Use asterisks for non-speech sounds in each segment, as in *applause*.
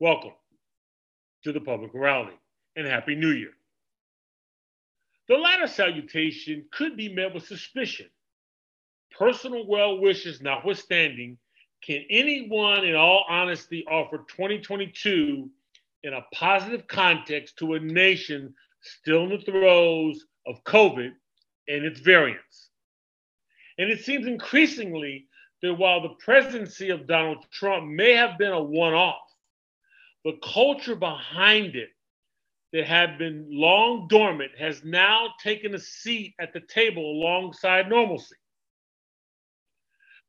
Welcome to the public morality and Happy New Year. The latter salutation could be met with suspicion. Personal well wishes notwithstanding, can anyone in all honesty offer 2022 in a positive context to a nation still in the throes of COVID and its variants? And it seems increasingly that while the presidency of Donald Trump may have been a one off, the culture behind it that had been long dormant has now taken a seat at the table alongside normalcy.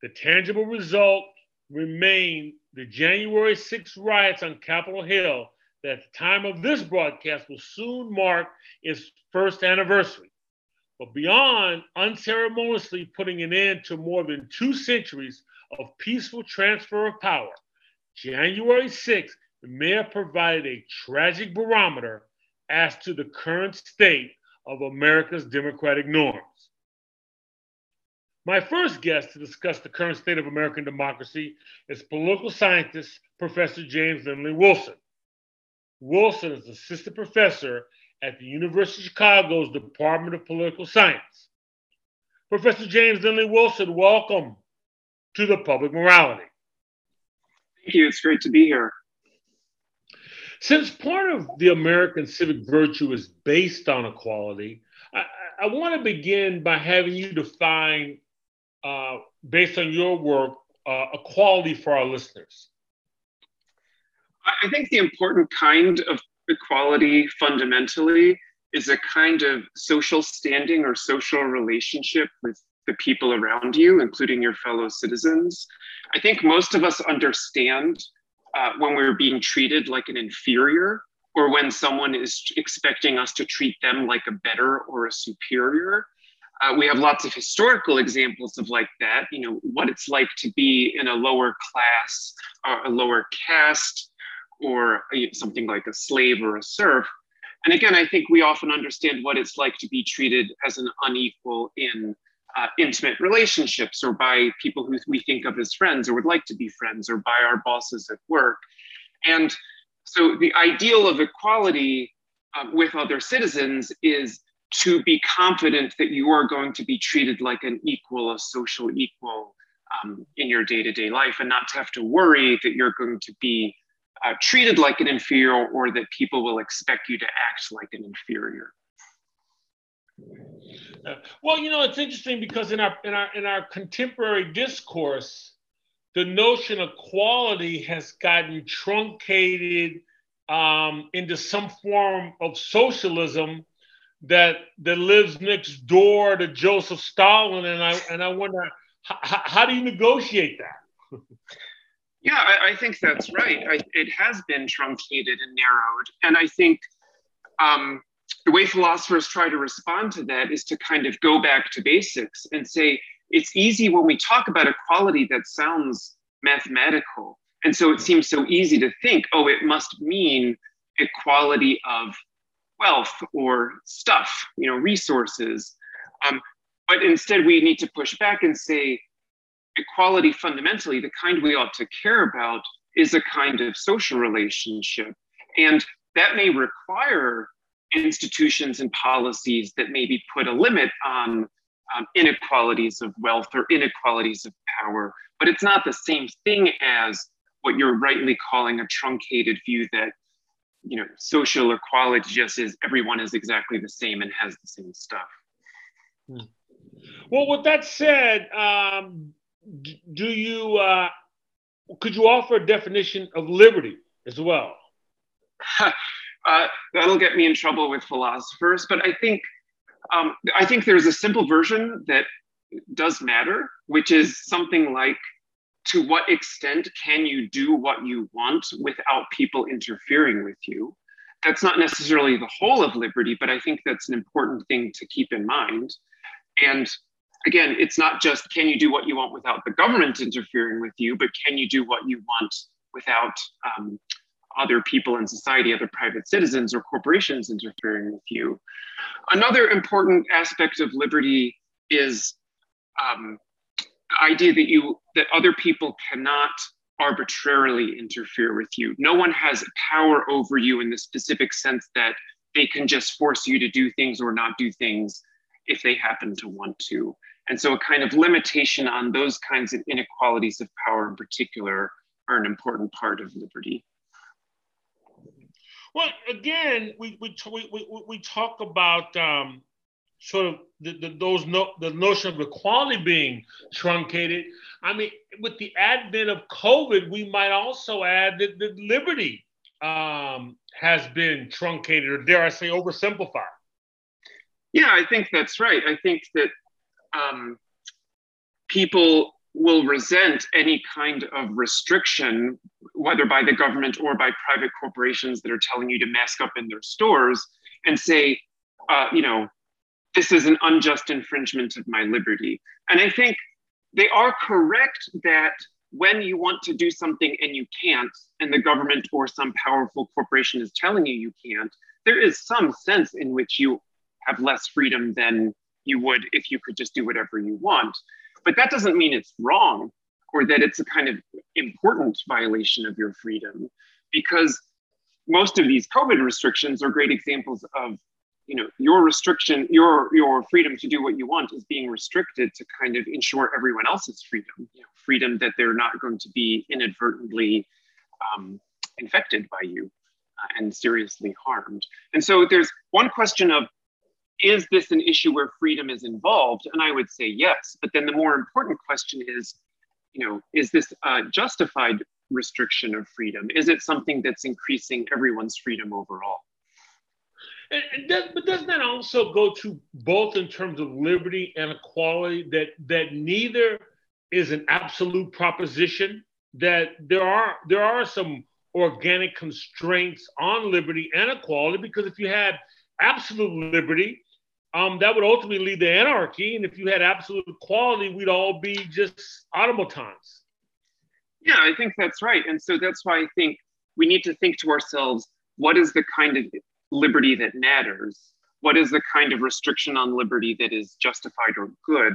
The tangible result remained the January 6 riots on Capitol Hill that at the time of this broadcast will soon mark its first anniversary. But beyond unceremoniously putting an end to more than two centuries of peaceful transfer of power, January 6 may have provided a tragic barometer as to the current state of America's democratic norms. My first guest to discuss the current state of American democracy is political scientist Professor James Lindley Wilson. Wilson is assistant professor at the University of Chicago's Department of Political Science. Professor James Lindley Wilson, welcome to the public morality. Thank you. It's great to be here. Since part of the American civic virtue is based on equality, I, I want to begin by having you define uh, based on your work, uh, equality for our listeners? I think the important kind of equality fundamentally is a kind of social standing or social relationship with the people around you, including your fellow citizens. I think most of us understand uh, when we're being treated like an inferior or when someone is expecting us to treat them like a better or a superior. Uh, we have lots of historical examples of like that, you know, what it's like to be in a lower class, or a lower caste, or something like a slave or a serf. And again, I think we often understand what it's like to be treated as an unequal in uh, intimate relationships or by people who we think of as friends or would like to be friends or by our bosses at work. And so the ideal of equality uh, with other citizens is to be confident that you are going to be treated like an equal, a social equal um, in your day to day life, and not to have to worry that you're going to be uh, treated like an inferior or that people will expect you to act like an inferior. Well, you know, it's interesting because in our in our in our contemporary discourse, the notion of quality has gotten truncated um, into some form of socialism that that lives next door to Joseph Stalin, and I and I wonder how, how do you negotiate that? *laughs* yeah, I, I, think that's right. I, it has been truncated and narrowed, and I think um, the way philosophers try to respond to that is to kind of go back to basics and say it's easy when we talk about equality that sounds mathematical, and so it seems so easy to think, oh, it must mean equality of wealth or stuff, you know, resources. Um, but instead, we need to push back and say equality fundamentally, the kind we ought to care about, is a kind of social relationship. And that may require institutions and policies that maybe put a limit on um, inequalities of wealth or inequalities of power. But it's not the same thing as what you're rightly calling a truncated view that you know, social equality just is everyone is exactly the same and has the same stuff. Hmm. Well, with that said, um, do you uh, could you offer a definition of liberty as well? *laughs* uh, that'll get me in trouble with philosophers, but I think um, I think there's a simple version that does matter, which is something like to what extent can you do what you want without people interfering with you? That's not necessarily the whole of liberty, but I think that's an important thing to keep in mind. And again, it's not just can you do what you want without the government interfering with you, but can you do what you want without um, other people in society, other private citizens or corporations interfering with you? Another important aspect of liberty is um, idea that you that other people cannot arbitrarily interfere with you. No one has power over you in the specific sense that they can just force you to do things or not do things if they happen to want to. And so, a kind of limitation on those kinds of inequalities of power in particular are an important part of liberty. Well, again, we, we, we, we, talk about um, sort of the, the, those no, the notion of equality being truncated. I mean, with the advent of COVID, we might also add that, that liberty um, has been truncated, or dare I say, oversimplified. Yeah, I think that's right. I think that um, people will resent any kind of restriction, whether by the government or by private corporations that are telling you to mask up in their stores, and say, uh, you know, this is an unjust infringement of my liberty. And I think they are correct that when you want to do something and you can't, and the government or some powerful corporation is telling you you can't, there is some sense in which you have less freedom than you would if you could just do whatever you want. But that doesn't mean it's wrong or that it's a kind of important violation of your freedom because most of these COVID restrictions are great examples of you know your restriction your your freedom to do what you want is being restricted to kind of ensure everyone else's freedom you know, freedom that they're not going to be inadvertently um, infected by you uh, and seriously harmed. And so there's one question of is this an issue where freedom is involved and i would say yes but then the more important question is you know is this a justified restriction of freedom is it something that's increasing everyone's freedom overall and, and does, but doesn't that also go to both in terms of liberty and equality that that neither is an absolute proposition? That there are there are some organic constraints on liberty and equality because if you had absolute liberty, um, that would ultimately lead to anarchy, and if you had absolute equality, we'd all be just automatons. Yeah, I think that's right, and so that's why I think we need to think to ourselves what is the kind of liberty that matters? What is the kind of restriction on liberty that is justified or good?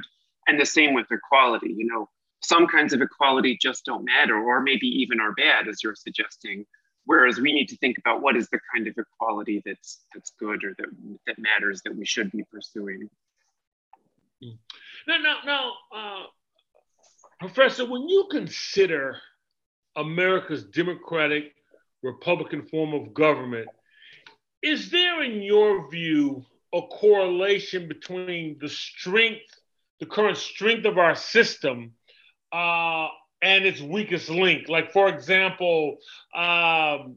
And the same with equality. You know, some kinds of equality just don't matter, or maybe even are bad, as you're suggesting. Whereas we need to think about what is the kind of equality that's that's good or that that matters that we should be pursuing. Now, now, now, uh, Professor, when you consider America's democratic Republican form of government, is there, in your view, a correlation between the strength, the current strength of our system, uh, and its weakest link? Like, for example, um,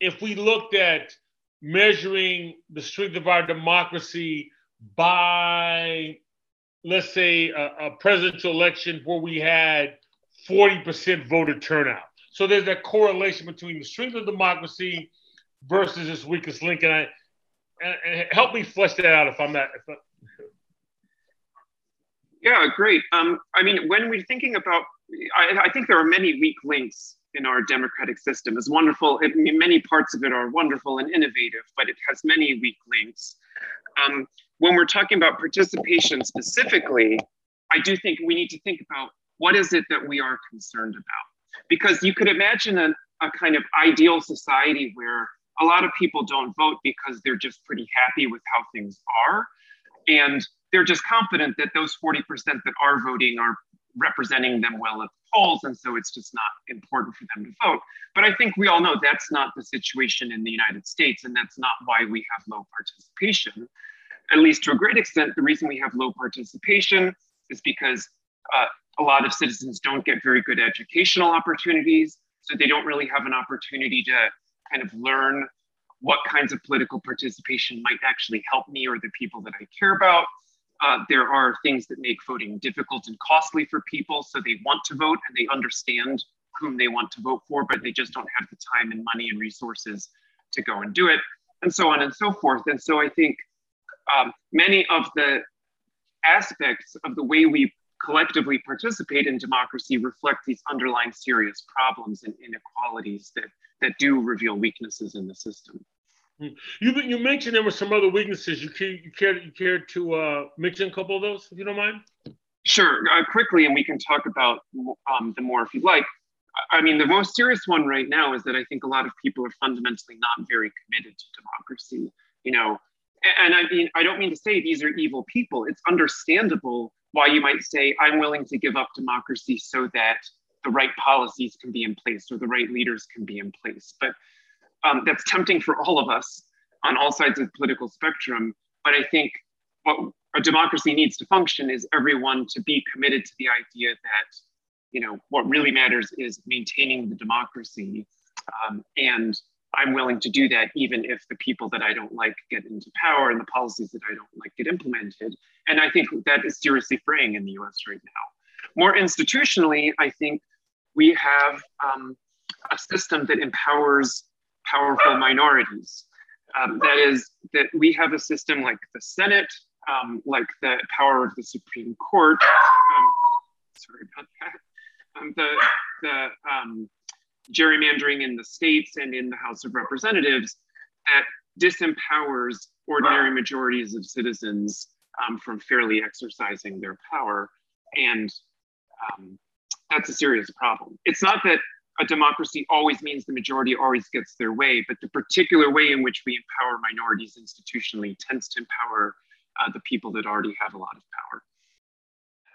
if we looked at measuring the strength of our democracy by, let's say, a, a presidential election where we had 40% voter turnout. So there's that correlation between the strength of democracy versus its weakest link. And I and, and help me flesh that out if I'm not. If I... Yeah, great. Um, I mean, when we're thinking about, I, I, think there are many weak links in our democratic system. It's wonderful. Many parts of it are wonderful and innovative, but it has many weak links. Um, when we're talking about participation specifically, I do think we need to think about what is it that we are concerned about? Because you could imagine a, a kind of ideal society where a lot of people don't vote because they're just pretty happy with how things are. And they're just confident that those 40% that are voting are representing them well at the polls. And so it's just not important for them to vote. But I think we all know that's not the situation in the United States. And that's not why we have low participation. At least to a great extent, the reason we have low participation is because uh, a lot of citizens don't get very good educational opportunities. So they don't really have an opportunity to kind of learn what kinds of political participation might actually help me or the people that I care about. Uh, there are things that make voting difficult and costly for people. So they want to vote and they understand whom they want to vote for, but they just don't have the time and money and resources to go and do it, and so on and so forth. And so I think um, many of the aspects of the way we collectively participate in democracy reflect these underlying serious problems and inequalities that that do reveal weaknesses in the system. You, you mentioned there were some other weaknesses. You care you care you care to uh, mention a couple of those, if you don't mind. Sure, uh, quickly, and we can talk about um, them more if you'd like. I mean, the most serious one right now is that I think a lot of people are fundamentally not very committed to democracy. You know, and I mean, I don't mean to say these are evil people. It's understandable why you might say, I'm willing to give up democracy so that the right policies can be in place or the right leaders can be in place. But um, that's tempting for all of us on all sides of the political spectrum. But I think what a democracy needs to function is everyone to be committed to the idea that, you know, what really matters is maintaining the democracy. Um, and I'm willing to do that even if the people that I don't like get into power and the policies that I don't like get implemented. And I think that is seriously fraying in the US right now. More institutionally, I think we have um, a system that empowers powerful minorities. Um, that is, that we have a system like the Senate, um, like the power of the Supreme Court. Um, sorry about that. Um, the the um, gerrymandering in the states and in the House of Representatives that disempowers ordinary majorities of citizens um, from fairly exercising their power. And that's a serious problem. It's not that a democracy always means the majority always gets their way, but the particular way in which we empower minorities institutionally tends to empower uh, the people that already have a lot of power.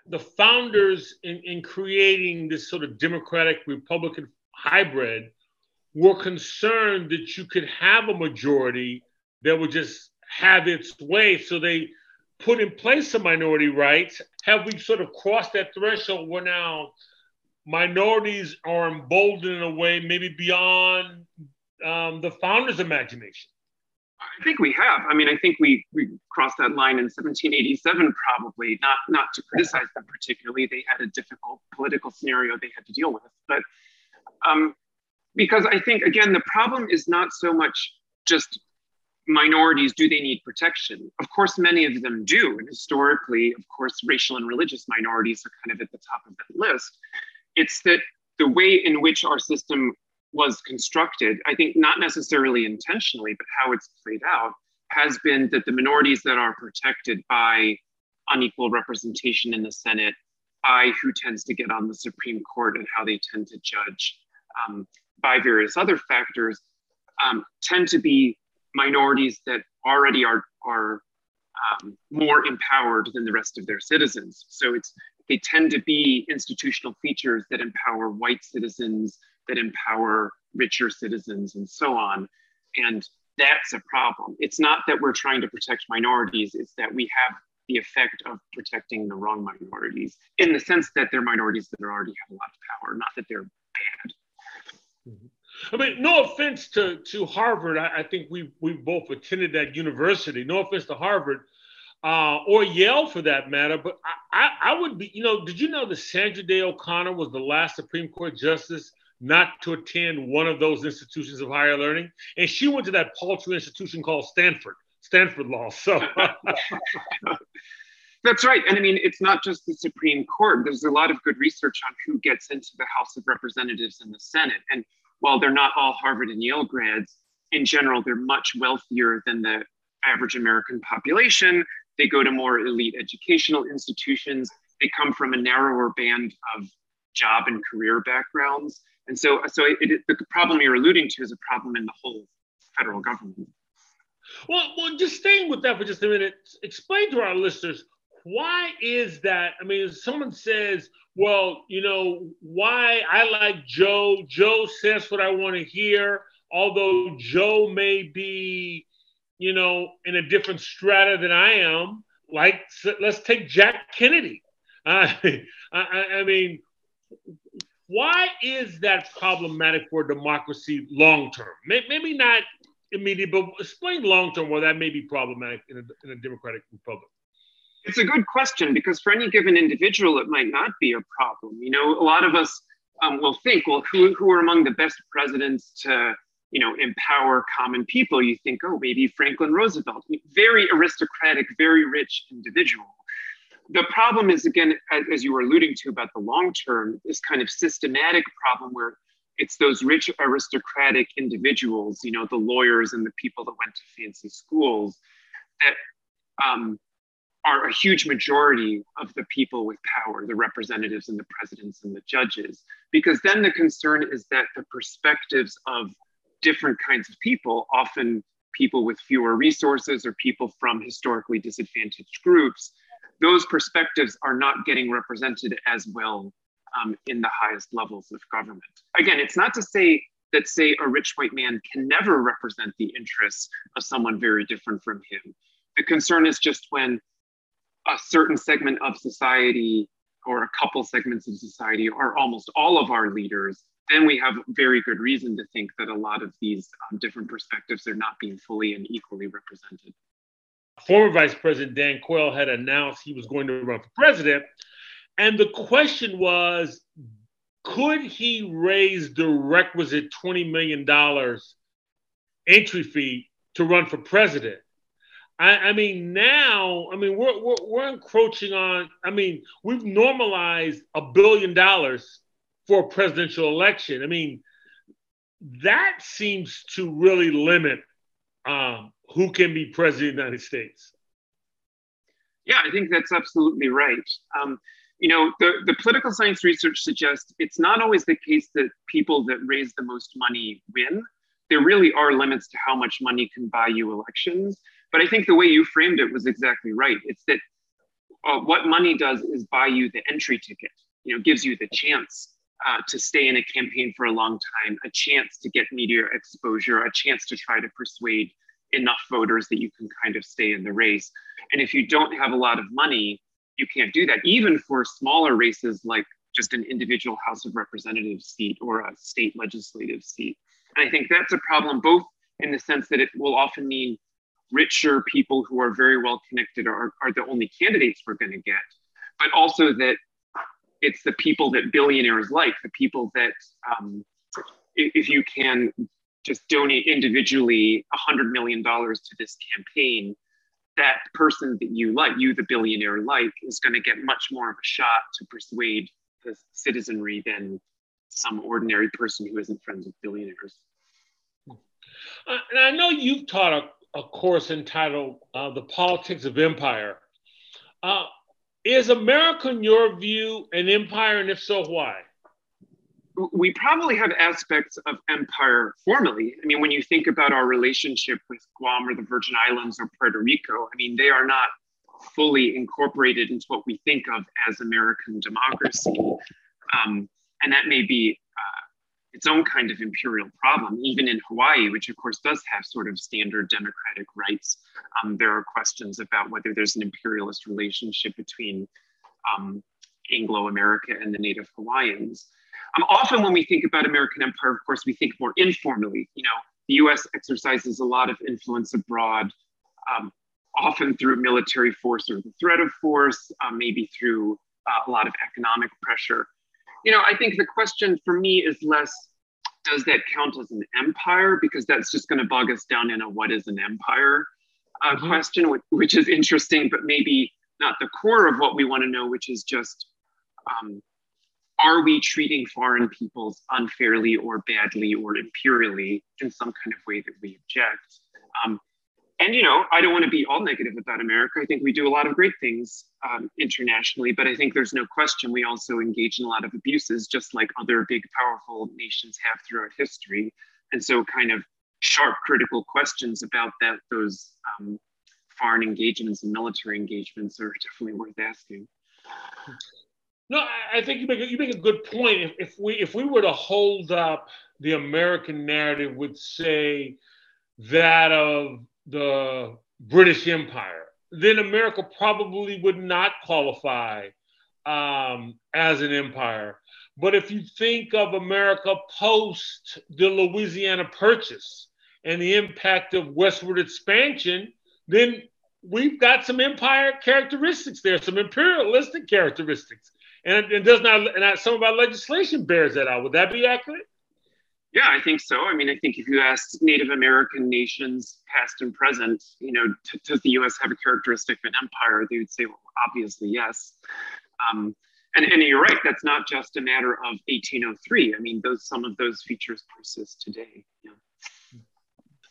The founders, in, in creating this sort of democratic Republican hybrid were concerned that you could have a majority that would just have its way. So they put in place some minority rights. Have we sort of crossed that threshold where now minorities are emboldened in a way maybe beyond um, the founder's imagination? I think we have. I mean, I think we we crossed that line in 1787, probably. Not not to criticize them particularly. They had a difficult political scenario they had to deal with, but um, because I think, again, the problem is not so much just minorities, do they need protection? Of course, many of them do. And historically, of course, racial and religious minorities are kind of at the top of that list. It's that the way in which our system was constructed, I think not necessarily intentionally, but how it's played out, has been that the minorities that are protected by unequal representation in the Senate, by who tends to get on the Supreme Court and how they tend to judge um, by various other factors um, tend to be minorities that already are, are um, more empowered than the rest of their citizens. So it's they tend to be institutional features that empower white citizens, that empower richer citizens, and so on. And that's a problem. It's not that we're trying to protect minorities, it's that we have the effect of protecting the wrong minorities in the sense that they're minorities that already have a lot of power, not that they're bad. Mm-hmm. I mean, no offense to, to Harvard. I, I, think we we both attended that university. No offense to Harvard uh, or Yale for that matter. But I, I, I, would be, you know, did you know that Sandra Day O'Connor was the last Supreme Court justice not to attend one of those institutions of higher learning? And she went to that paltry institution called Stanford, Stanford Law. So. *laughs* That's right. And I mean, it's not just the Supreme Court. There's a lot of good research on who gets into the House of Representatives and the Senate. And while they're not all Harvard and Yale grads, in general, they're much wealthier than the average American population. They go to more elite educational institutions. They come from a narrower band of job and career backgrounds. And so, so it, it, the problem you're alluding to is a problem in the whole federal government. Well, well, just staying with that for just a minute, explain to our listeners why is that? I mean, someone says, well, you know, why I like Joe. Joe says what I want to hear, although Joe may be, you know, in a different strata than I am. Like, let's take Jack Kennedy. *laughs* Uh, I, I mean, why is that problematic for democracy long term? Maybe not immediate, but explain long term why that may be problematic in a, in a democratic republic. It's a good question because for any given individual, it might not be a problem. You know, a lot of us um, will think, well, who, who are among the best presidents to, you know, empower common people? You think, oh, maybe Franklin Roosevelt, very aristocratic, very rich individual. The problem is, again, as you were alluding to about the long term, this kind of systematic problem where it's those rich aristocratic individuals, you know, the lawyers and the people that went to fancy schools that um, are a huge majority of the people with power, the representatives and the presidents and the judges, because then the concern is that the perspectives of different kinds of people, often people with fewer resources or people from historically disadvantaged groups, those perspectives are not getting represented as well um, in the highest levels of government. Again, it's not to say that, say, a rich white man can never represent the interests of someone very different from him. The concern is just when a certain segment of society or a couple segments of society or almost all of our leaders, then we have very good reason to think that a lot of these um, different perspectives are not being fully and equally represented. Former Vice President Dan Quayle had announced he was going to run for president. And the question was could he raise the requisite $20 million entry fee to run for president? I, I, mean, now, I mean, we're, we're, we're encroaching on, I mean, we've normalized a billion dollars for a presidential election. I mean, that seems to really limit um, who can be president of the United States. Yeah, I think that's absolutely right. Um, you know, the, the political science research suggests it's not always the case that people that raise the most money win. There really are limits to how much money can buy you elections. But I think the way you framed it was exactly right. It's that uh, what money does is buy you the entry ticket, you know, gives you the chance uh, to stay in a campaign for a long time, a chance to get media exposure, a chance to try to persuade enough voters that you can kind of stay in the race. And if you don't have a lot of money, you can't do that, even for smaller races like just an individual House of Representatives seat or a state legislative seat. And I think that's a problem, both in the sense that it will often mean richer people who are very well connected are, are the only candidates we're going to get, but also that it's the people that billionaires like, the people that um, if you can just donate individually $100 million to this campaign, that person that you like, you the billionaire like, is going to get much more of a shot to persuade the citizenry than some ordinary person who isn't friends with billionaires. Uh, and I know you've taught a, a course entitled uh, The Politics of Empire. Uh, is America, in your view, an empire, and if so, why? we probably have aspects of empire formally. I mean, when you think about our relationship with Guam or the Virgin Islands or Puerto Rico, I mean, they are not fully incorporated into what we think of as American democracy. Um, and that may be uh, its own kind of imperial problem. Even in Hawaii, which of course does have sort of standard democratic rights, um, there are questions about whether there's an imperialist relationship between um, Anglo America and the native Hawaiians. Um, often when we think about American empire, of course, we think more informally. You know, the US exercises a lot of influence abroad, um, often through military force or the threat of force, um, maybe through uh, a lot of economic pressure. You know, I think the question for me is less does that count as an empire? Because that's just going to bog us down in a what is an empire uh, mm-hmm. question, which, which, is interesting, but maybe not the core of what we want to know, which is just um, are we treating foreign peoples unfairly or badly or imperially in some kind of way that we object? Um, and you know, I don't want to be all negative about America. I think we do a lot of great things um, internationally, but I think there's no question we also engage in a lot of abuses, just like other big, powerful nations have throughout history. And so, kind of sharp, critical questions about that those um, foreign engagements and military engagements are definitely worth asking. No, I think you make a, you make a good point. If, if we if we were to hold up the American narrative would say that of the British Empire, then America probably would not qualify um, as an empire. But if you think of America post the Louisiana Purchase and the impact of westward expansion, then we've got some empire characteristics there, some imperialistic characteristics and it does not, and some of our legislation bears that out. Would that be accurate? Yeah, I think so. I mean, I think if you ask Native American nations, past and present, you know, t- does the U.S. have a characteristic of an empire? They would say, well, obviously, yes. Um, and, and you're right. That's not just a matter of 1803. I mean, those some of those features persist today. Yeah.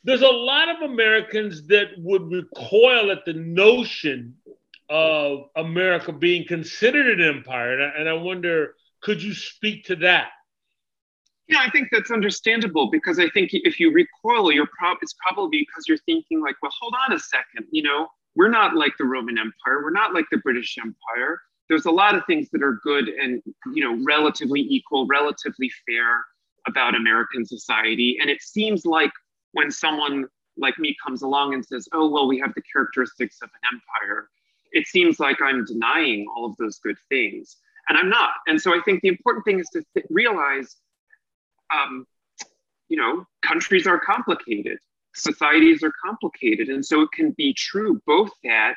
There's a lot of Americans that would recoil at the notion of America being considered an empire. And I, and I wonder, could you speak to that? Yeah, I think that's understandable because I think if you recoil, you're prob- it's probably because you're thinking like, well, hold on a second, you know, we're not like the Roman Empire, we're not like the British Empire. There's a lot of things that are good and you know relatively equal, relatively fair about American society, and it seems like when someone like me comes along and says, "Oh, well, we have the characteristics of an empire," it seems like I'm denying all of those good things, and I'm not. And so I think the important thing is to th- realize um, you know, countries are complicated, societies are complicated. And so it can be true both that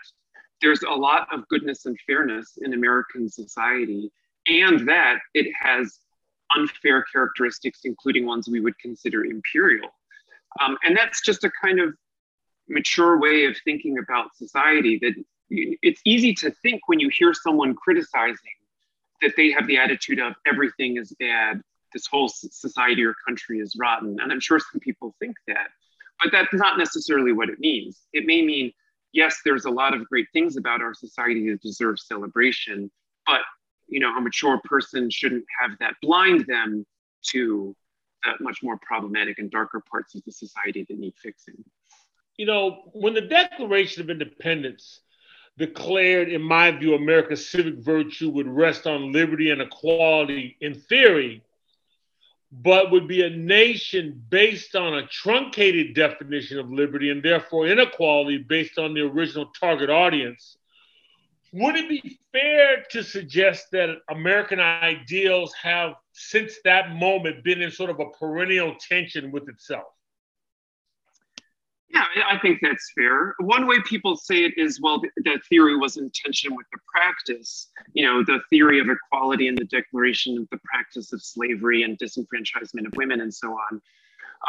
there's a lot of goodness and fairness in American society, and that it has unfair characteristics, including ones we would consider imperial. Um, and that's just a kind of mature way of thinking about society that it's easy to think when you hear someone criticizing that they have the attitude of everything is bad this whole society or country is rotten. And I'm sure some people think that, but that's not necessarily what it means. It may mean, yes, there's a lot of great things about our society that deserve celebration, but you know, a mature person shouldn't have that blind them to uh, much more problematic and darker parts of the society that need fixing. You know, when the Declaration of Independence declared, in my view, America's civic virtue would rest on liberty and equality in theory, but would be a nation based on a truncated definition of liberty and therefore inequality based on the original target audience. Would it be fair to suggest that American ideals have, since that moment, been in sort of a perennial tension with itself? Yeah, I think that's fair. One way people say it is, well, the theory was in tension with the practice. You know, the theory of equality and the declaration of the practice of slavery and disenfranchisement of women and so on.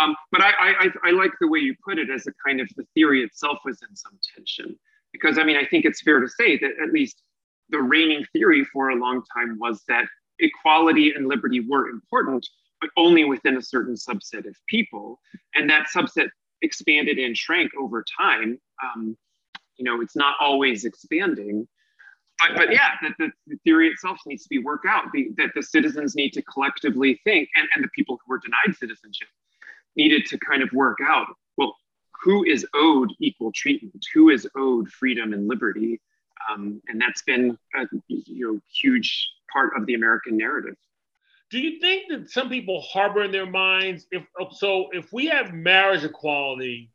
Um, but I, I, I like the way you put it as a kind of the theory itself was in some tension. Because I mean, I think it's fair to say that at least the reigning theory for a long time was that equality and liberty were important, but only within a certain subset of people. And that subset expanded and shrank over time. Um, you know, it's not always expanding. But, but yeah, that the, the theory itself needs to be worked out, the, that the citizens need to collectively think, and, and the people who were denied citizenship needed to kind of work out, well, who is owed equal treatment? Who is owed freedom and liberty? Um, and that's been a you know, huge part of the American narrative do you think that some people harbor in their minds if so if we have marriage equality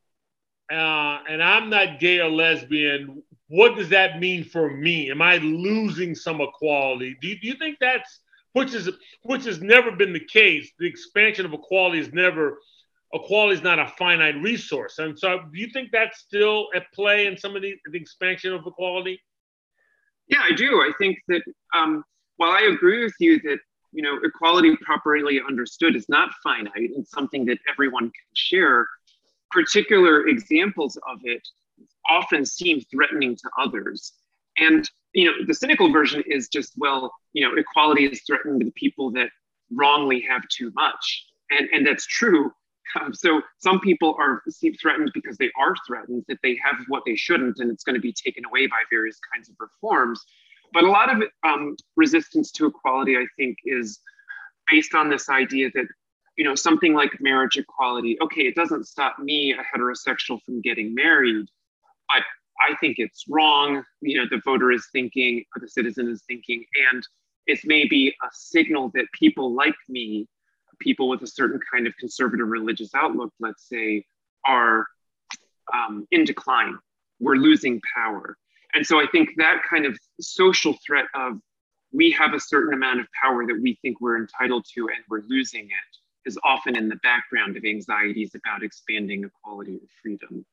uh, and i'm not gay or lesbian what does that mean for me? Am i losing some equality? Do you, do you think that's which is which has never been the case the expansion of equality is never equality is not a finite resource. And so do you think that's still at play in some of the, the expansion of equality? Yeah i do. I think that um, while i agree with you that you know, equality properly understood is not finite. It's something that everyone can share. Particular examples of it often seem threatening to others. And, you know, the cynical version is just, well, you know, equality is threatened to the people that wrongly have too much. And, and that's true. Um, so some people are threatened because they are threatened that they have what they shouldn't, and it's going to be taken away by various kinds of reforms. But a lot of um, resistance to equality, I think, is based on this idea that, you know, something like marriage equality, okay, it doesn't stop me, a heterosexual, from getting married, but I think it's wrong. You know, the voter is thinking, or the citizen is thinking, and it's maybe a signal that people like me, people with a certain kind of conservative religious outlook, let's say, are um, in decline. We're losing power. And so I think that kind of social threat of we have a certain amount of power that we think we're entitled to and we're losing it is often in the background of anxieties about expanding equality or freedom.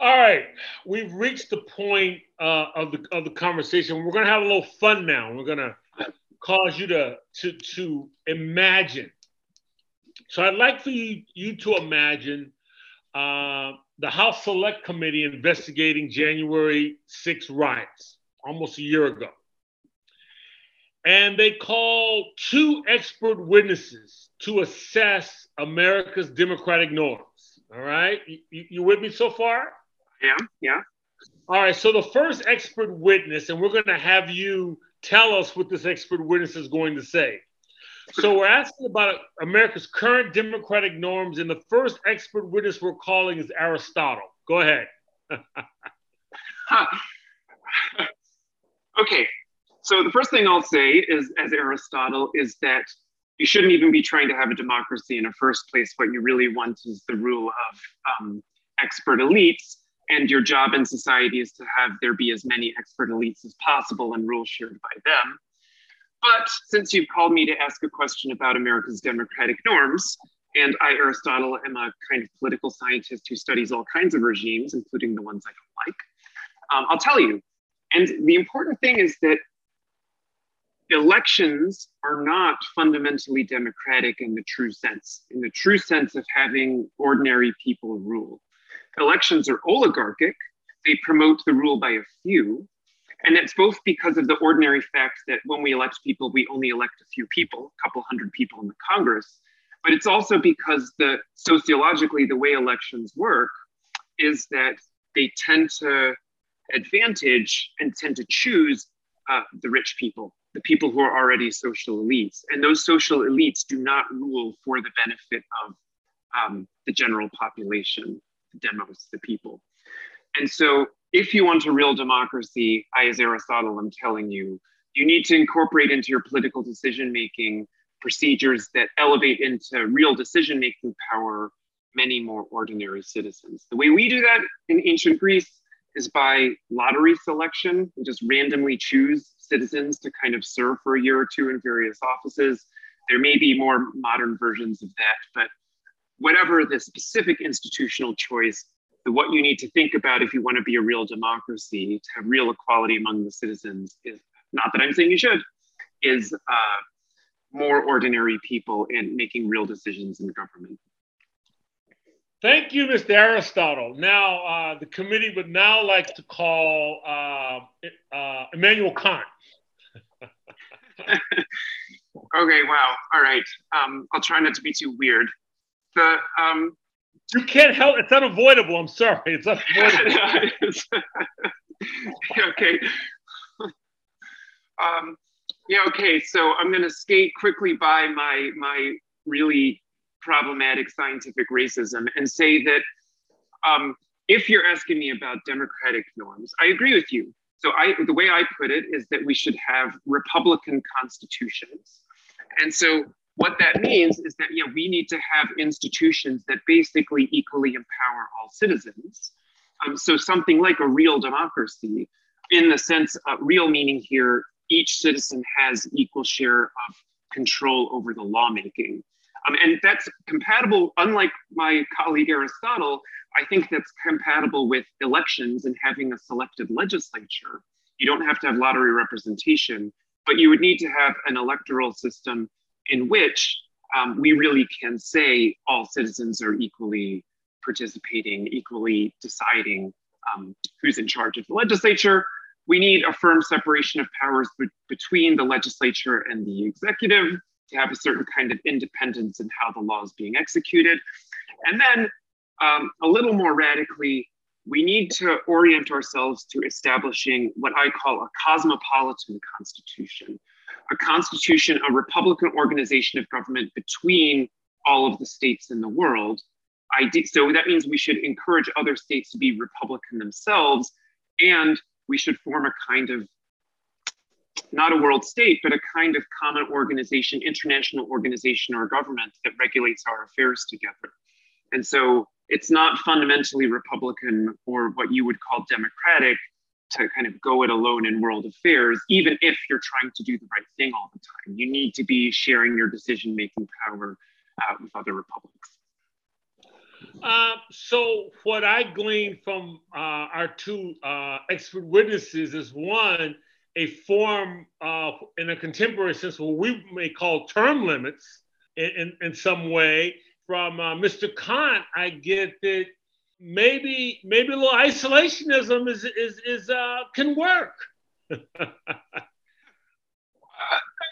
All right, we've reached the point uh, of the of the conversation. We're going to have a little fun now. We're going to cause you to to to imagine. So I'd like for you you to imagine uh, the House Select Committee investigating January 6 riots almost a year ago. And they called two expert witnesses to assess America's democratic norms. All right. You, you with me so far? Yeah, yeah. All right. So the first expert witness, and we're going to have you tell us what this expert witness is going to say. So we're asking about America's current democratic norms, and the first expert witness we're calling is Aristotle. Go ahead. *laughs* okay. So the first thing I'll say is, as Aristotle, is that you shouldn't even be trying to have a democracy in the first place. What you really want is the rule of um, expert elites. And your job in society is to have there be as many expert elites as possible and rules shared by them. But since you've called me to ask a question about America's democratic norms, and I, Aristotle, am a kind of political scientist who studies all kinds of regimes, including the ones I don't like, um, I'll tell you. And the important thing is that elections are not fundamentally democratic in the true sense, in the true sense of having ordinary people rule. Elections are oligarchic, they promote the rule by a few. And it's both because of the ordinary fact that when we elect people, we only elect a few people, a couple hundred people in the Congress. But it's also because the sociologically, the way elections work is that they tend to advantage and tend to choose uh, the rich people the people who are already social elites. And those social elites do not rule for the benefit of um, the general population, the demos, the people. And so, if you want a real democracy, I, as Aristotle, am telling you, you need to incorporate into your political decision making procedures that elevate into real decision making power many more ordinary citizens. The way we do that in ancient Greece is by lottery selection. We just randomly choose citizens to kind of serve for a year or two in various offices. There may be more modern versions of that, but whatever the specific institutional choice, what you need to think about if you want to be a real democracy, to have real equality among the citizens, is not that I'm saying you should, is uh, more ordinary people and making real decisions in government. Thank you, Mr. Aristotle. Now, uh, the committee would now like to call uh, uh, Immanuel Kant. *laughs* okay, wow. All right. Um, I'll try not to be too weird. The um, You can't help it's unavoidable. I'm sorry. It's unavoidable. *laughs* *laughs* okay. um, yeah, okay. So I'm gonna skate quickly by my my really problematic scientific racism and say that um, if you're asking me about democratic norms, I agree with you. So I, the way I put it is that we should have Republican constitutions. And so what that means is that you know, we need to have institutions that basically equally empower all citizens. Um, so something like a real democracy, in the sense, uh, real meaning here, each citizen has equal share of control over the lawmaking. Um, and that's compatible, unlike my colleague Aristotle, I think that's compatible with elections and having a selected legislature. You don't have to have lottery representation, but you would need to have an electoral system in which um, we really can say all citizens are equally participating, equally deciding um, who's in charge of the legislature. We need a firm separation of powers be- between the legislature and the executive to have a certain kind of independence in how the law is being executed. And then um, a little more radically, we need to orient ourselves to establishing what I call a cosmopolitan constitution, a constitution, a republican organization of government between all of the states in the world. so that means we should encourage other states to be republican themselves, and we should form a kind of not a world state, but a kind of common organization, international organization or government that regulates our affairs together. And so it's not fundamentally Republican or what you would call democratic to kind of go it alone in world affairs, even if you're trying to do the right thing all the time. You need to be sharing your decision making power uh, with other republics. Uh, so, what I gleaned from uh, our two uh, expert witnesses is one, a form in a contemporary sense, what we may call term limits in, in, in some way. From uh, Mr. Kant, I get that maybe maybe a little isolationism is is is uh, can work. *laughs*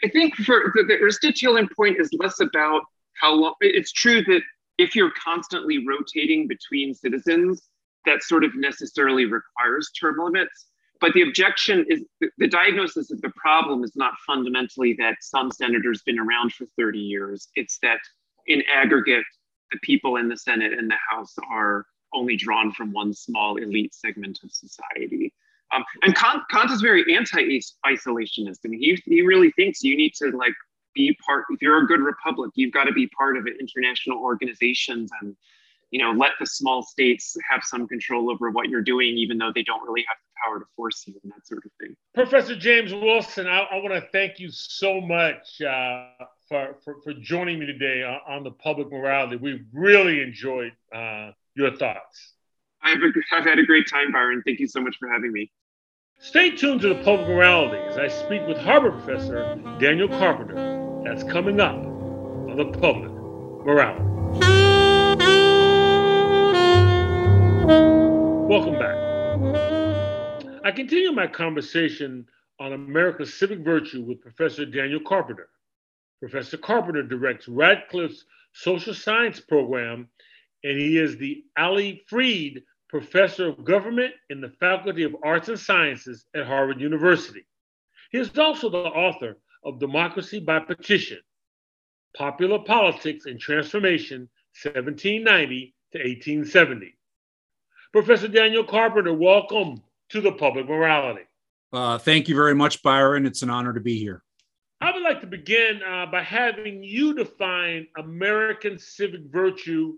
I think for the, the Aristotelian point is less about how long. It's true that if you're constantly rotating between citizens, that sort of necessarily requires term limits. But the objection is the diagnosis of the problem is not fundamentally that some senators been around for 30 years. It's that in aggregate, the people in the Senate and the House are only drawn from one small elite segment of society. Um, and Kant, Kant is very anti-isolationist. I mean, he, he really thinks you need to like be part. If you're a good republic, you've got to be part of international organizations and you know let the small states have some control over what you're doing, even though they don't really have the power to force you and that sort of thing. Professor James Wilson, I, I want to thank you so much uh, for, for, for joining me today on, on, the public morality. We really enjoyed uh, your thoughts. I've, I've had a great time, Byron. Thank you so much for having me. Stay tuned to the public morality as I speak with Harvard professor Daniel Carpenter. That's coming up on the public morality. Welcome back. I continue my conversation on America's civic virtue with Professor Daniel Carpenter. Professor Carpenter directs Radcliffe's social science program, and he is the Allie Freed professor of government in the Faculty of Arts and Sciences at Harvard University. He is also the author of Democracy by Petition Popular Politics and Transformation, 1790 to 1870. Professor Daniel Carpenter, welcome to the public morality. Uh, thank you very much, Byron. It's an honor to be here. I would like to begin uh, by having you define American civic virtue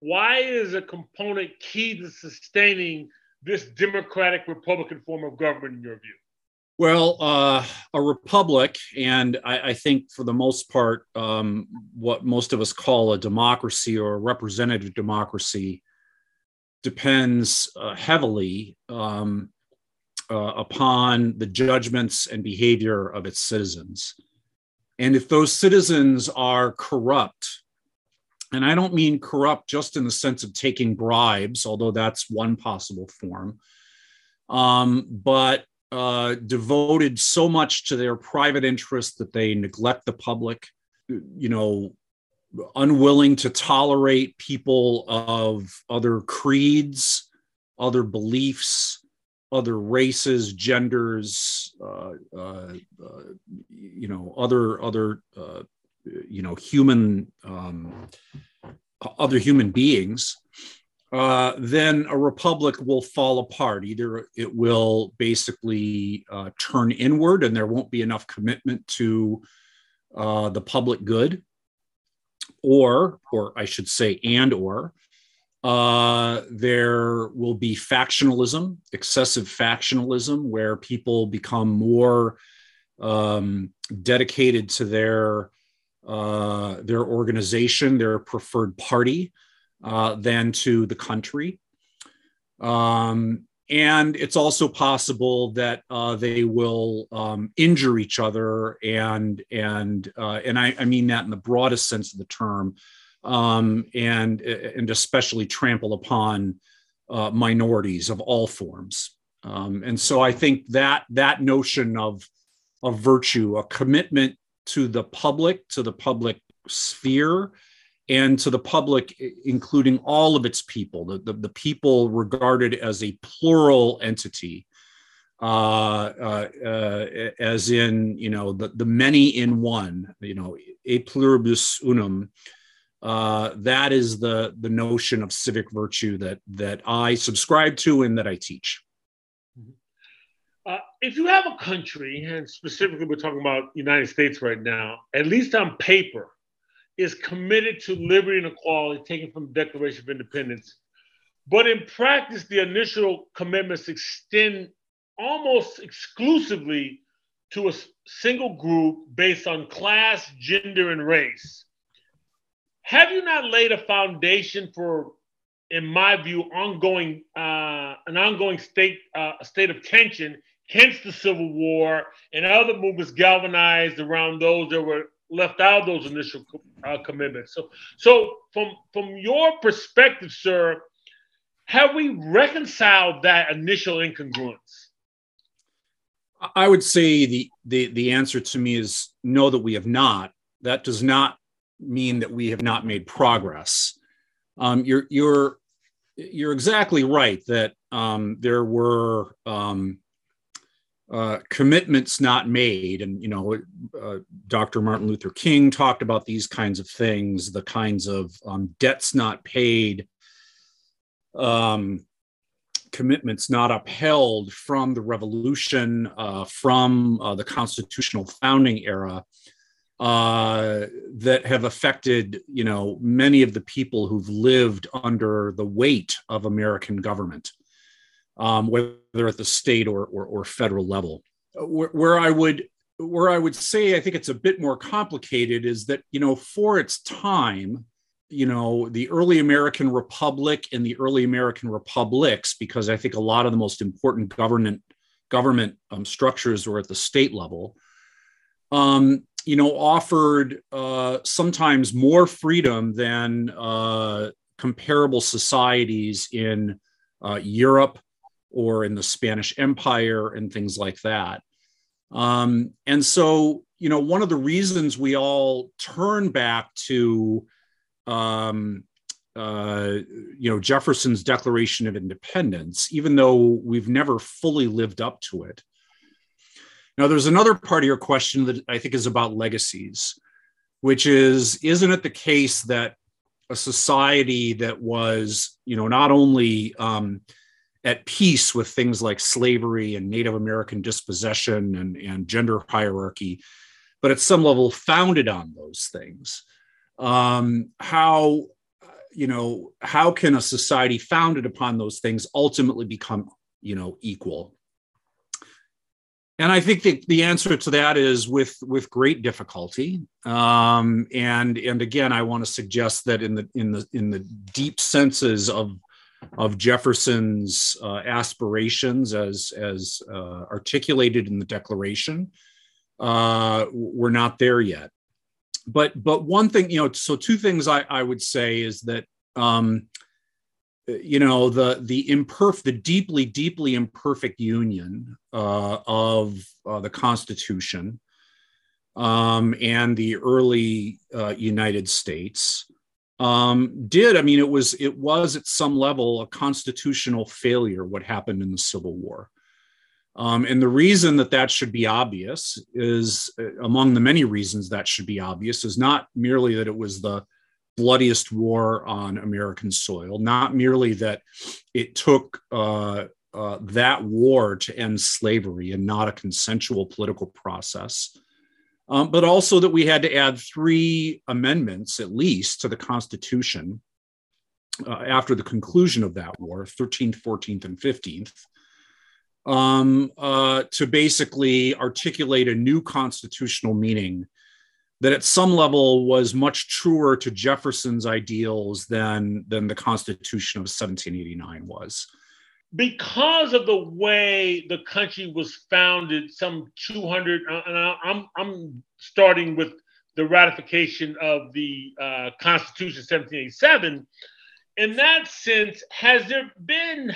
why is a component key to sustaining this democratic republican form of government in your view? Well, uh, a republic, and I, I, think for the most part, um, what most of us call a democracy or a representative democracy depends uh, heavily um, uh, upon the judgments and behavior of its citizens. And if those citizens are corrupt, and I don't mean corrupt just in the sense of taking bribes, although that's one possible form, um, but uh, devoted so much to their private interest that they neglect the public, you know, unwilling to tolerate people of other creeds, other beliefs, other races, genders, uh, uh, uh you know, other other uh, you know human um, other human beings uh, then a republic will fall apart. Either it will basically uh, turn inward and there won't be enough commitment to uh, the public good or or i should say and or uh, there will be factionalism excessive factionalism where people become more um, dedicated to their uh, their organization, their preferred party, uh, than to the country. Um, and it's also possible that uh, they will um, injure each other, and and uh, and I, I, mean that in the broadest sense of the term, um, and and especially trample upon uh, minorities of all forms. Um, and so I think that that notion of of virtue, a commitment to the public, to the public sphere, and to the public, including all of its people, the, the, the people regarded as a plural entity, uh, uh, uh, as in, you know, the, the many in one, you know, a pluribus unum. Uh, that is the, the notion of civic virtue that, that I subscribe to and that I teach. Uh, if you have a country, and specifically we're talking about United States right now, at least on paper, is committed to liberty and equality taken from the Declaration of Independence, but in practice, the initial commitments extend almost exclusively to a single group based on class, gender, and race. Have you not laid a foundation for, in my view, ongoing uh, an ongoing state uh, state of tension hence the Civil War and other movements galvanized around those that were left out of those initial uh, commitments. So, so from from your perspective, sir, have we reconciled that initial incongruence? I would say the the the answer to me is no, that we have not. That does not mean that we have not made progress. Um, your your you're exactly right that um, there were um, uh, commitments not made, and you know, uh, Dr. Martin Luther King talked about these kinds of things, the kinds of um, debts not paid, um, commitments not upheld from the revolution, uh, from uh, the constitutional founding era uh, that have affected, you know, many of the people who've lived under the weight of American government, um, whether at the state or, or, or federal level. Where, where, I would where I would say I think it's a bit more complicated is that you know for its time, you know, the early American Republic and the early American republics, because I think a lot of the most important government government um, structures were at the state level. Um, you know, offered uh, sometimes more freedom than uh, comparable societies in uh, Europe or in the Spanish Empire and things like that. Um, and so, you know, one of the reasons we all turn back to, um, uh, you know, Jefferson's Declaration of Independence, even though we've never fully lived up to it, now, there's another part of your question that I think is about legacies, which is isn't it the case that a society that was, you know, not only um, at peace with things like slavery and Native American dispossession and, and gender hierarchy, but at some level founded on those things? Um, how you know how can a society founded upon those things ultimately become you know equal and I think the, the answer to that is with with great difficulty. Um, and and again, I want to suggest that in the in the in the deep senses of of Jefferson's uh, aspirations as as uh, articulated in the Declaration, uh, we're not there yet. But but one thing, you know, so two things I, I would say is that um, you know the the imperf the deeply deeply imperfect union uh, of uh, the Constitution um, and the early uh, United States um, did. I mean, it was it was at some level a constitutional failure. What happened in the Civil War, um, and the reason that that should be obvious is uh, among the many reasons that should be obvious is not merely that it was the bloodiest war on American soil, not merely that it took uh, uh, that war to end slavery and not a consensual political process, um, but also that we had to add three amendments at least to the Constitution uh, after the conclusion of that war 13th, 14th, and 15th. Um, uh, to basically articulate a new constitutional meaning that at some level was much truer to Jefferson's ideals than, than the Constitution of 1789 was. Because of the way the country was founded, some 200, uh, and I'm, I'm starting with the ratification of the uh, Constitution 1787. In that sense, has there been,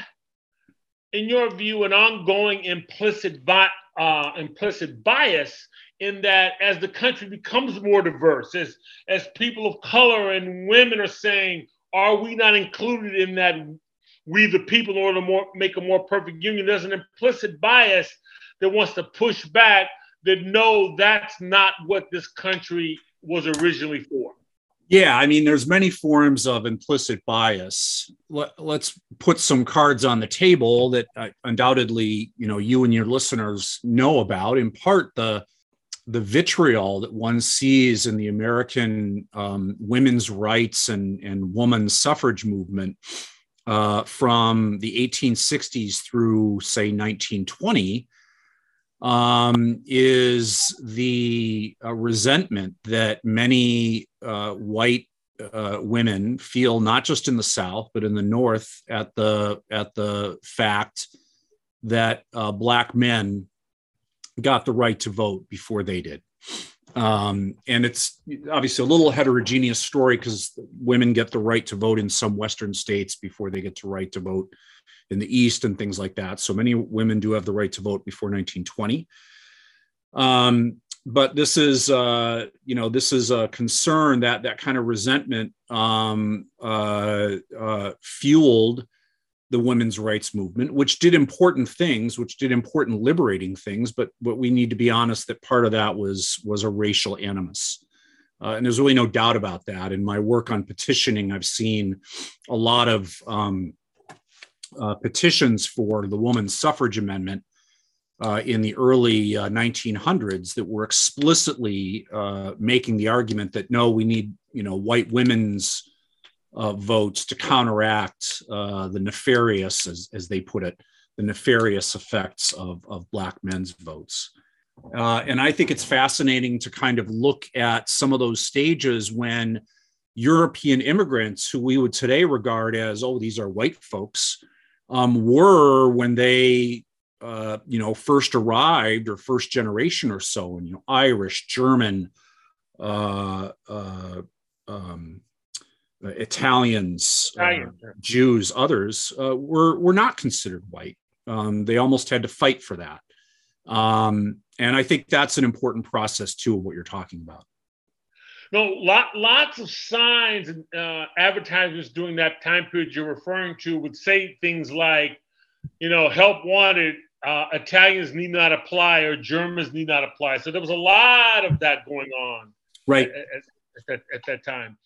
in your view, an ongoing implicit, bi- uh, implicit bias in that as the country becomes more diverse, as as people of color and women are saying, are we not included in that we the people in order to more, make a more perfect union? There's an implicit bias that wants to push back that no, that's not what this country was originally for. Yeah, I mean, there's many forms of implicit bias. Let, us put some cards on the table that uh, undoubtedly, you know, you and your listeners know about. In part, the the vitriol that one sees in the American um, women's rights and, and woman suffrage movement uh, from the 1860s through, say, 1920 um, is the uh, resentment that many uh, white uh, women feel, not just in the South, but in the North, at the, at the fact that uh, Black men got the right to vote before they did. Um, and it's obviously a little heterogeneous story because women get the right to vote in some Western states before they get the right to vote in the East and things like that. So many women do have the right to vote before 1920. Um, but this is, uh, you know, this is a concern that that kind of resentment um, uh, uh, fueled the women's rights movement, which did important things, which did important liberating things, but but we need to be honest that part of that was was a racial animus. Uh, and there's really no doubt about that. In my work on petitioning, I've seen a lot of um, uh, petitions for the woman's suffrage amendment uh, in the early 1900s uh, that were explicitly uh, making the argument that no, we need you know white women's uh, votes to counteract uh, the nefarious, as, as they put it, the nefarious effects of, of Black men's votes. Uh, and I think it's fascinating to kind of look at some of those stages when European immigrants, who we would today regard as, oh, these are white folks, um, were when they, uh, you know, first arrived or first generation or so, and you know, Irish, German, uh, uh, um, Italians, Italian. Uh, Jews, others uh, were were not considered white. Um, they almost had to fight for that, um, and I think that's an important process too of what you're talking about. No, lot, lots of signs and uh, advertisements during that time period you're referring to would say things like, you know, help wanted, uh, Italians need not apply or Germans need not apply. So there was a lot of that going on, right, at, at, at, that, at that time.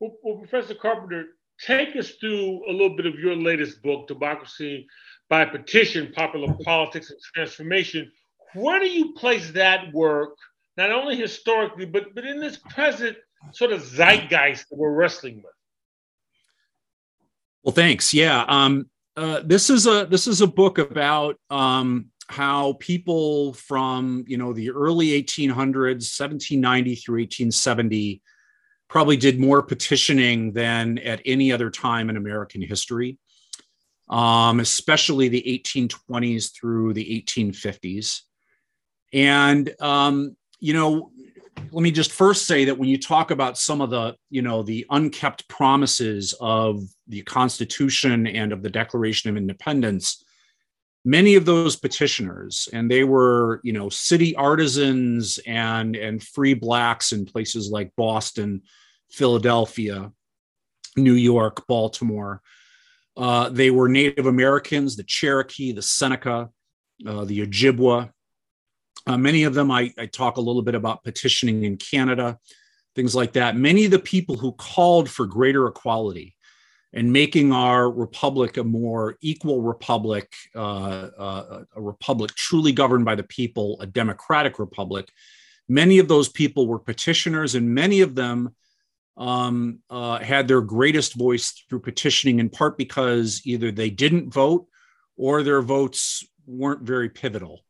Well, well, Professor Carpenter, take us through a little bit of your latest book, Democracy by Petition Popular Politics and Transformation. Where do you place that work, not only historically, but, but in this present sort of zeitgeist that we're wrestling with? Well, thanks. Yeah. Um, uh, this is a this is a book about um, how people from you know the early 1800s 1790 through 1870 probably did more petitioning than at any other time in American history, um, especially the 1820s through the 1850s. And, um, you know, let me just first say that when you talk about some of the, you know, the unkept promises of the Constitution and of the Declaration of Independence, many of those petitioners, and they were, you know, city artisans and and free blacks in places like Boston, Philadelphia, New York, Baltimore. Uh, they were Native Americans, the Cherokee, the Seneca, uh, the Ojibwa. Uh, many of them, I, I, talk a little bit about petitioning in Canada, things like that. Many of the people who called for greater equality and making our republic a more equal republic, uh, uh, a republic truly governed by the people, a democratic republic. Many of those people were petitioners, and many of them um, uh, had their greatest voice through petitioning, in part because either they didn't vote or their votes weren't very pivotal.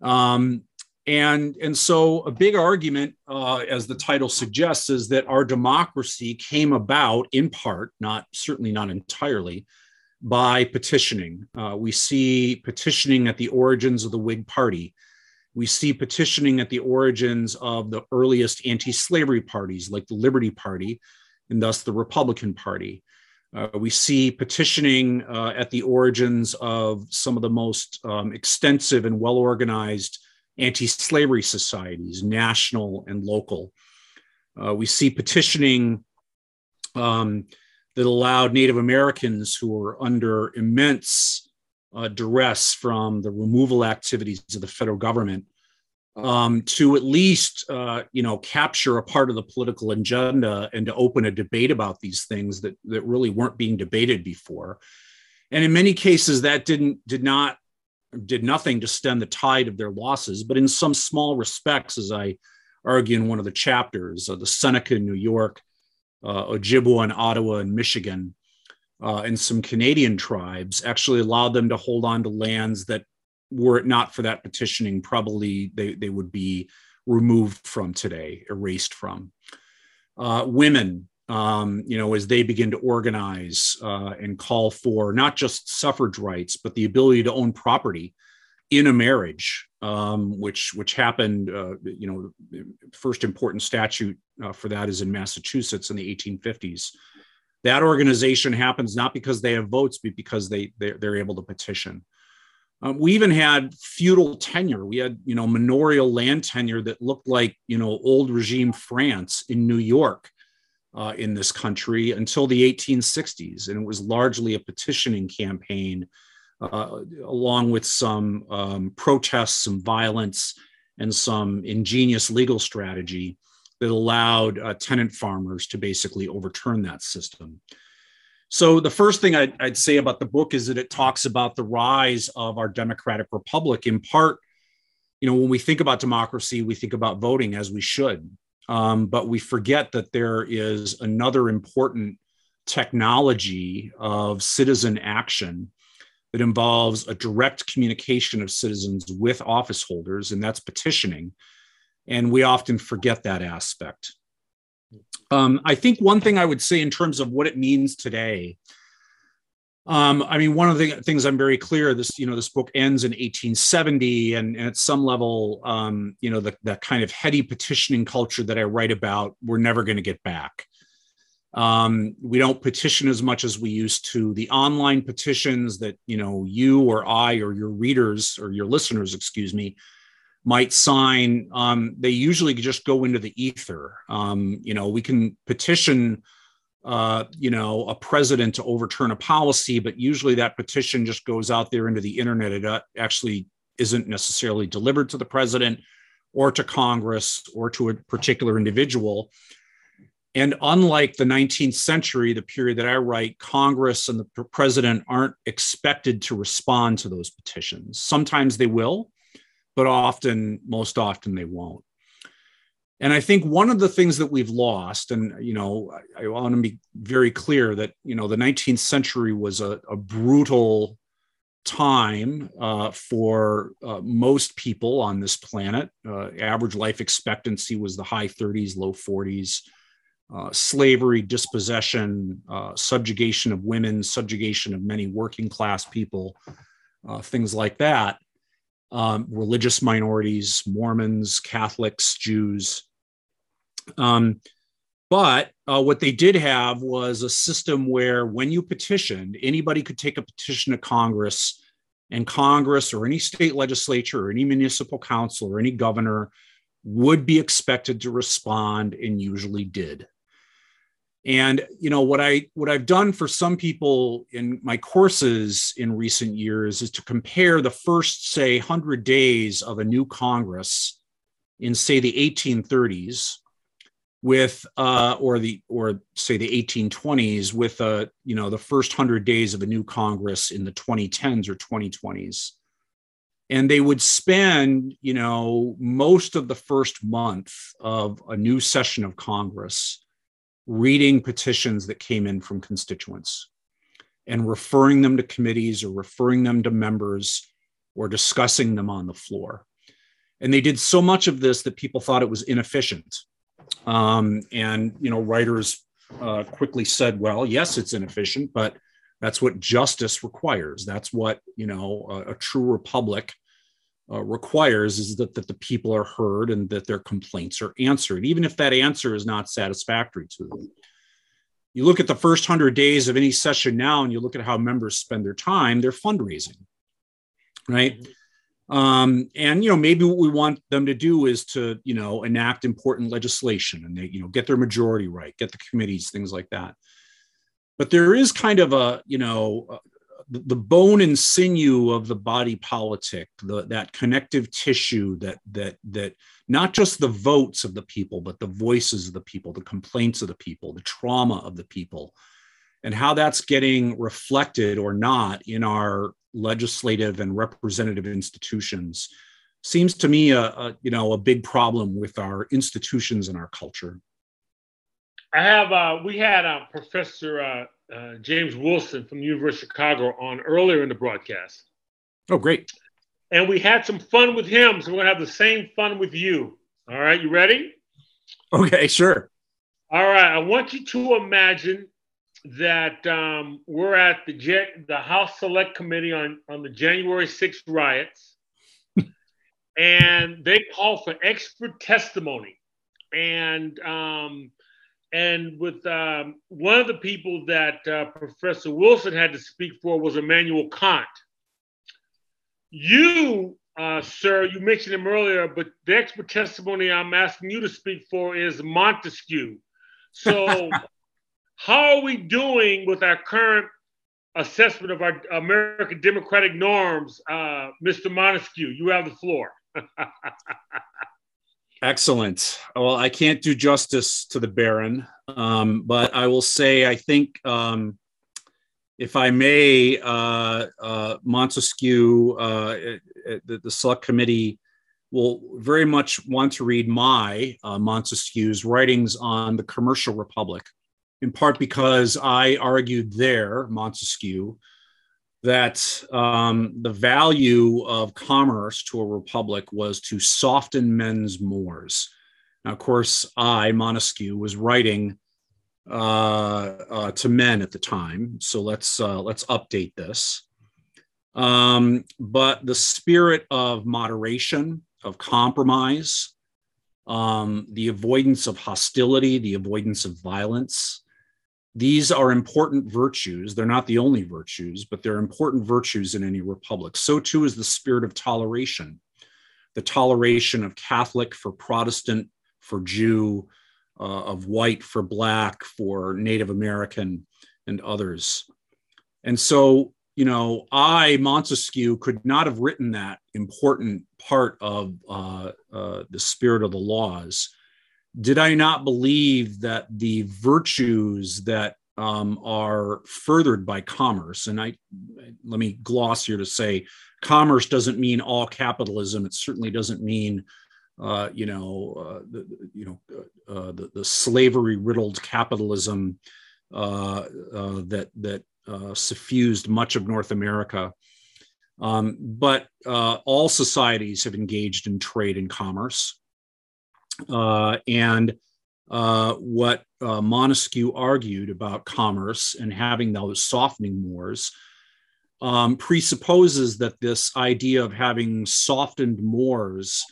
Um, and, and so, a big argument, uh, as the title suggests, is that our democracy came about in part, not certainly not entirely, by petitioning. Uh, we see petitioning at the origins of the Whig Party. We see petitioning at the origins of the earliest anti slavery parties, like the Liberty Party, and thus the Republican Party. Uh, we see petitioning uh, at the origins of some of the most um, extensive and well organized anti slavery societies, national and local. Uh, we see petitioning um, that allowed Native Americans who were under immense uh, duress from the removal activities of the federal government um, to at least uh, you know capture a part of the political agenda and to open a debate about these things that that really weren't being debated before and in many cases that didn't did not did nothing to stem the tide of their losses but in some small respects as i argue in one of the chapters uh, the seneca in new york uh, ojibwa in ottawa and michigan uh, and some Canadian tribes actually allowed them to hold on to lands that, were it not for that petitioning, probably they, they would be removed from today, erased from. Uh, women, um, you know, as they begin to organize uh, and call for not just suffrage rights, but the ability to own property in a marriage, um, which which happened, uh, you know, first important statute uh, for that is in Massachusetts in the 1850s that organization happens not because they have votes, but because they they're, they're able to petition. Um, we even had feudal tenure. We had you know manorial land tenure that looked like you know old regime France in New York, uh, in this country until the 1860s. And it was largely a petitioning campaign, uh, along with some um, protests, some violence, and some ingenious legal strategy that allowed uh, tenant farmers to basically overturn that system. So, the first thing I'd, I'd, say about the book is that it talks about the rise of our democratic republic. In part, you know, when we think about democracy, we think about voting as we should. Um, but we forget that there is another important technology of citizen action that involves a direct communication of citizens with office holders, and that's petitioning. And we often forget that aspect. Um, I think one thing I would say in terms of what it means today um, I mean, one of the things I'm very clear this, you know, this book ends in 1870, and, and at some level, um, you know, the, kind of heady petitioning culture that I write about, we're never going to get back. Um, we don't petition as much as we used to. The online petitions that you know you or I or your readers or your listeners, excuse me, might sign, um, they usually just go into the ether. Um, you know, we can petition uh, you know, a president to overturn a policy, but usually that petition just goes out there into the internet. It uh, actually isn't necessarily delivered to the president or to Congress or to a particular individual. And unlike the 19th century, the period that I write, Congress and the president aren't expected to respond to those petitions. Sometimes they will, but often, most often, they won't. And I think one of the things that we've lost, and you know, I, I want to be very clear that you know the 19th century was a, a brutal time uh, for uh, most people on this planet. Uh, average life expectancy was the high 30s, low 40s. Uh, slavery, dispossession, uh, subjugation of women, subjugation of many working class people, uh, things like that. Um, religious minorities, Mormons, Catholics, Jews. Um, but uh, what they did have was a system where when you petitioned, anybody could take a petition to Congress, and Congress or any state legislature or any municipal council or any governor would be expected to respond and usually did. And you know what I what I've done for some people in my courses in recent years is to compare the first say 100 days of a new Congress in say the 1830s with uh, or the or say the 1820s with uh, you know the first hundred days of a new Congress in the 2010s or 2020s, and they would spend you know most of the first month of a new session of Congress reading petitions that came in from constituents and referring them to committees or referring them to members or discussing them on the floor. And they did so much of this that people thought it was inefficient um, and you know, writers uh, quickly said, "Well, yes, it's inefficient, but that's what justice requires. That's what you know a, a true republic uh, requires is that that the people are heard and that their complaints are answered, even if that answer is not satisfactory to them." You look at the first hundred days of any session now, and you look at how members spend their time. They're fundraising, right? Mm-hmm um, and you know, maybe what we want them to do is to you know enact important legislation and they you know get their majority right, get the committees, things like that. But there is kind of a you know uh, the bone and sinew of the body politic, the, that connective tissue that that that not just the votes of the people, but the voices of the people, the complaints of the people, the trauma of the people, and how that's getting reflected or not in our legislative and representative institutions seems to me a, a, you know a big problem with our institutions and our culture. I have uh, we had uh, Professor uh, uh, James Wilson from the University of Chicago on earlier in the broadcast. Oh, great! And we had some fun with him, so we're gonna have the same fun with you. All right, you ready? Okay, sure. All right, I want you to imagine that um, we're at the the House Select Committee on on the January 6th riots, *laughs* and they call for expert testimony, and um, and with um, one of the people that uh, Professor Wilson had to speak for was Immanuel Kant. You, uh, sir, you mentioned him earlier, but the expert testimony I'm asking you to speak for is Montesquieu. So, *laughs* how are we doing with our current assessment of our American democratic norms, uh, Mr. Montesquieu? You have the floor. *laughs* Excellent. Well, I can't do justice to the Baron, um, but I will say I think, um, if I may, uh, uh, Montesquieu, uh, the, the, select committee will very much want to read my uh, Montesquieu's writings on the commercial republic, in part because I argued there, Montesquieu, that um, the value of commerce to a republic was to soften men's mores. Now, of course, I, Montesquieu, was writing uh, uh, to men at the time, so let's uh, let's update this. Um, but the spirit of moderation, of compromise, um, the avoidance of hostility, the avoidance of violence, these are important virtues. They're not the only virtues, but they're important virtues in any republic. So too is the spirit of toleration, the toleration of Catholic for Protestant, for Jew, uh, of white for black, for Native American, and others. And so, you know, I, Montesquieu, could not have written that important part of uh, uh, the spirit of the laws did I not believe that the virtues that um, are furthered by commerce, and I let me gloss here to say, commerce doesn't mean all capitalism. It certainly doesn't mean, uh, you know, uh, the, you know, uh, uh the, the slavery riddled capitalism uh, uh, that that suffused much of North America. Um, but all societies have engaged in trade and commerce. Uh, and uh, what uh, Montesquieu argued about commerce and having those softening mores um, presupposes that this idea of having softened mores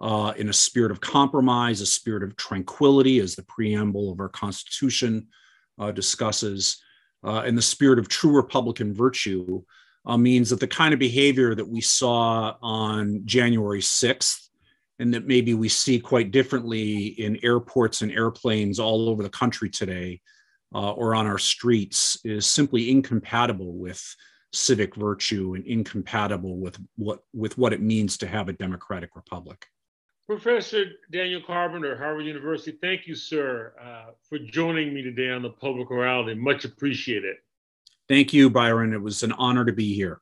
uh, in a spirit of compromise, a spirit of tranquility, as the preamble of our Constitution uh, discusses, uh, and the spirit of true Republican virtue means that the kind of behavior that we saw on January 6th and that maybe we see quite differently in airports and airplanes all over the country today uh, or on our streets is simply incompatible with civic virtue and incompatible with what with what it means to have a democratic republic. Professor Daniel Carpenter, Harvard University, thank you, sir, uh, for joining me today on the public morality. Much appreciated. Thank you, Byron. It was an honor to be here.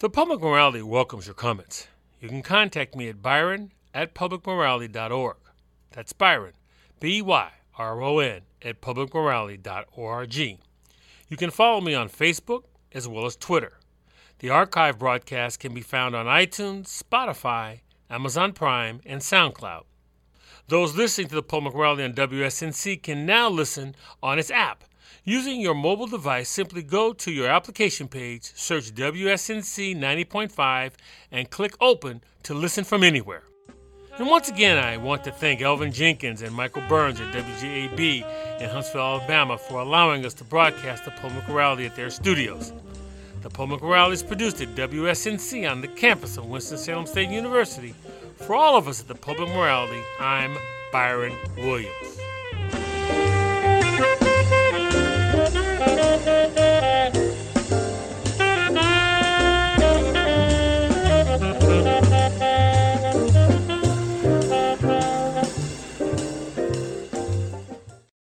The public morality welcomes your comments. You can contact me at byron at publicmorality.org. That's Byron, B Y R O N, at publicmorality.org. You can follow me on Facebook as well as Twitter. The archive broadcast can be found on iTunes, Spotify, Amazon Prime, and SoundCloud. Those listening to the Public Morality on WSNC can now listen on its app. Using your mobile device, simply go to your application page, search WSNC 90.5, and click Open to listen from anywhere. And once again, I want to thank Elvin Jenkins and Michael Burns at WJAB in Huntsville, Alabama, for allowing us to broadcast the Public Morality at their studios. The Public Morality is produced at WSNC on the campus of Winston-Salem State University. For all of us at the Public Morality, I'm Byron Williams.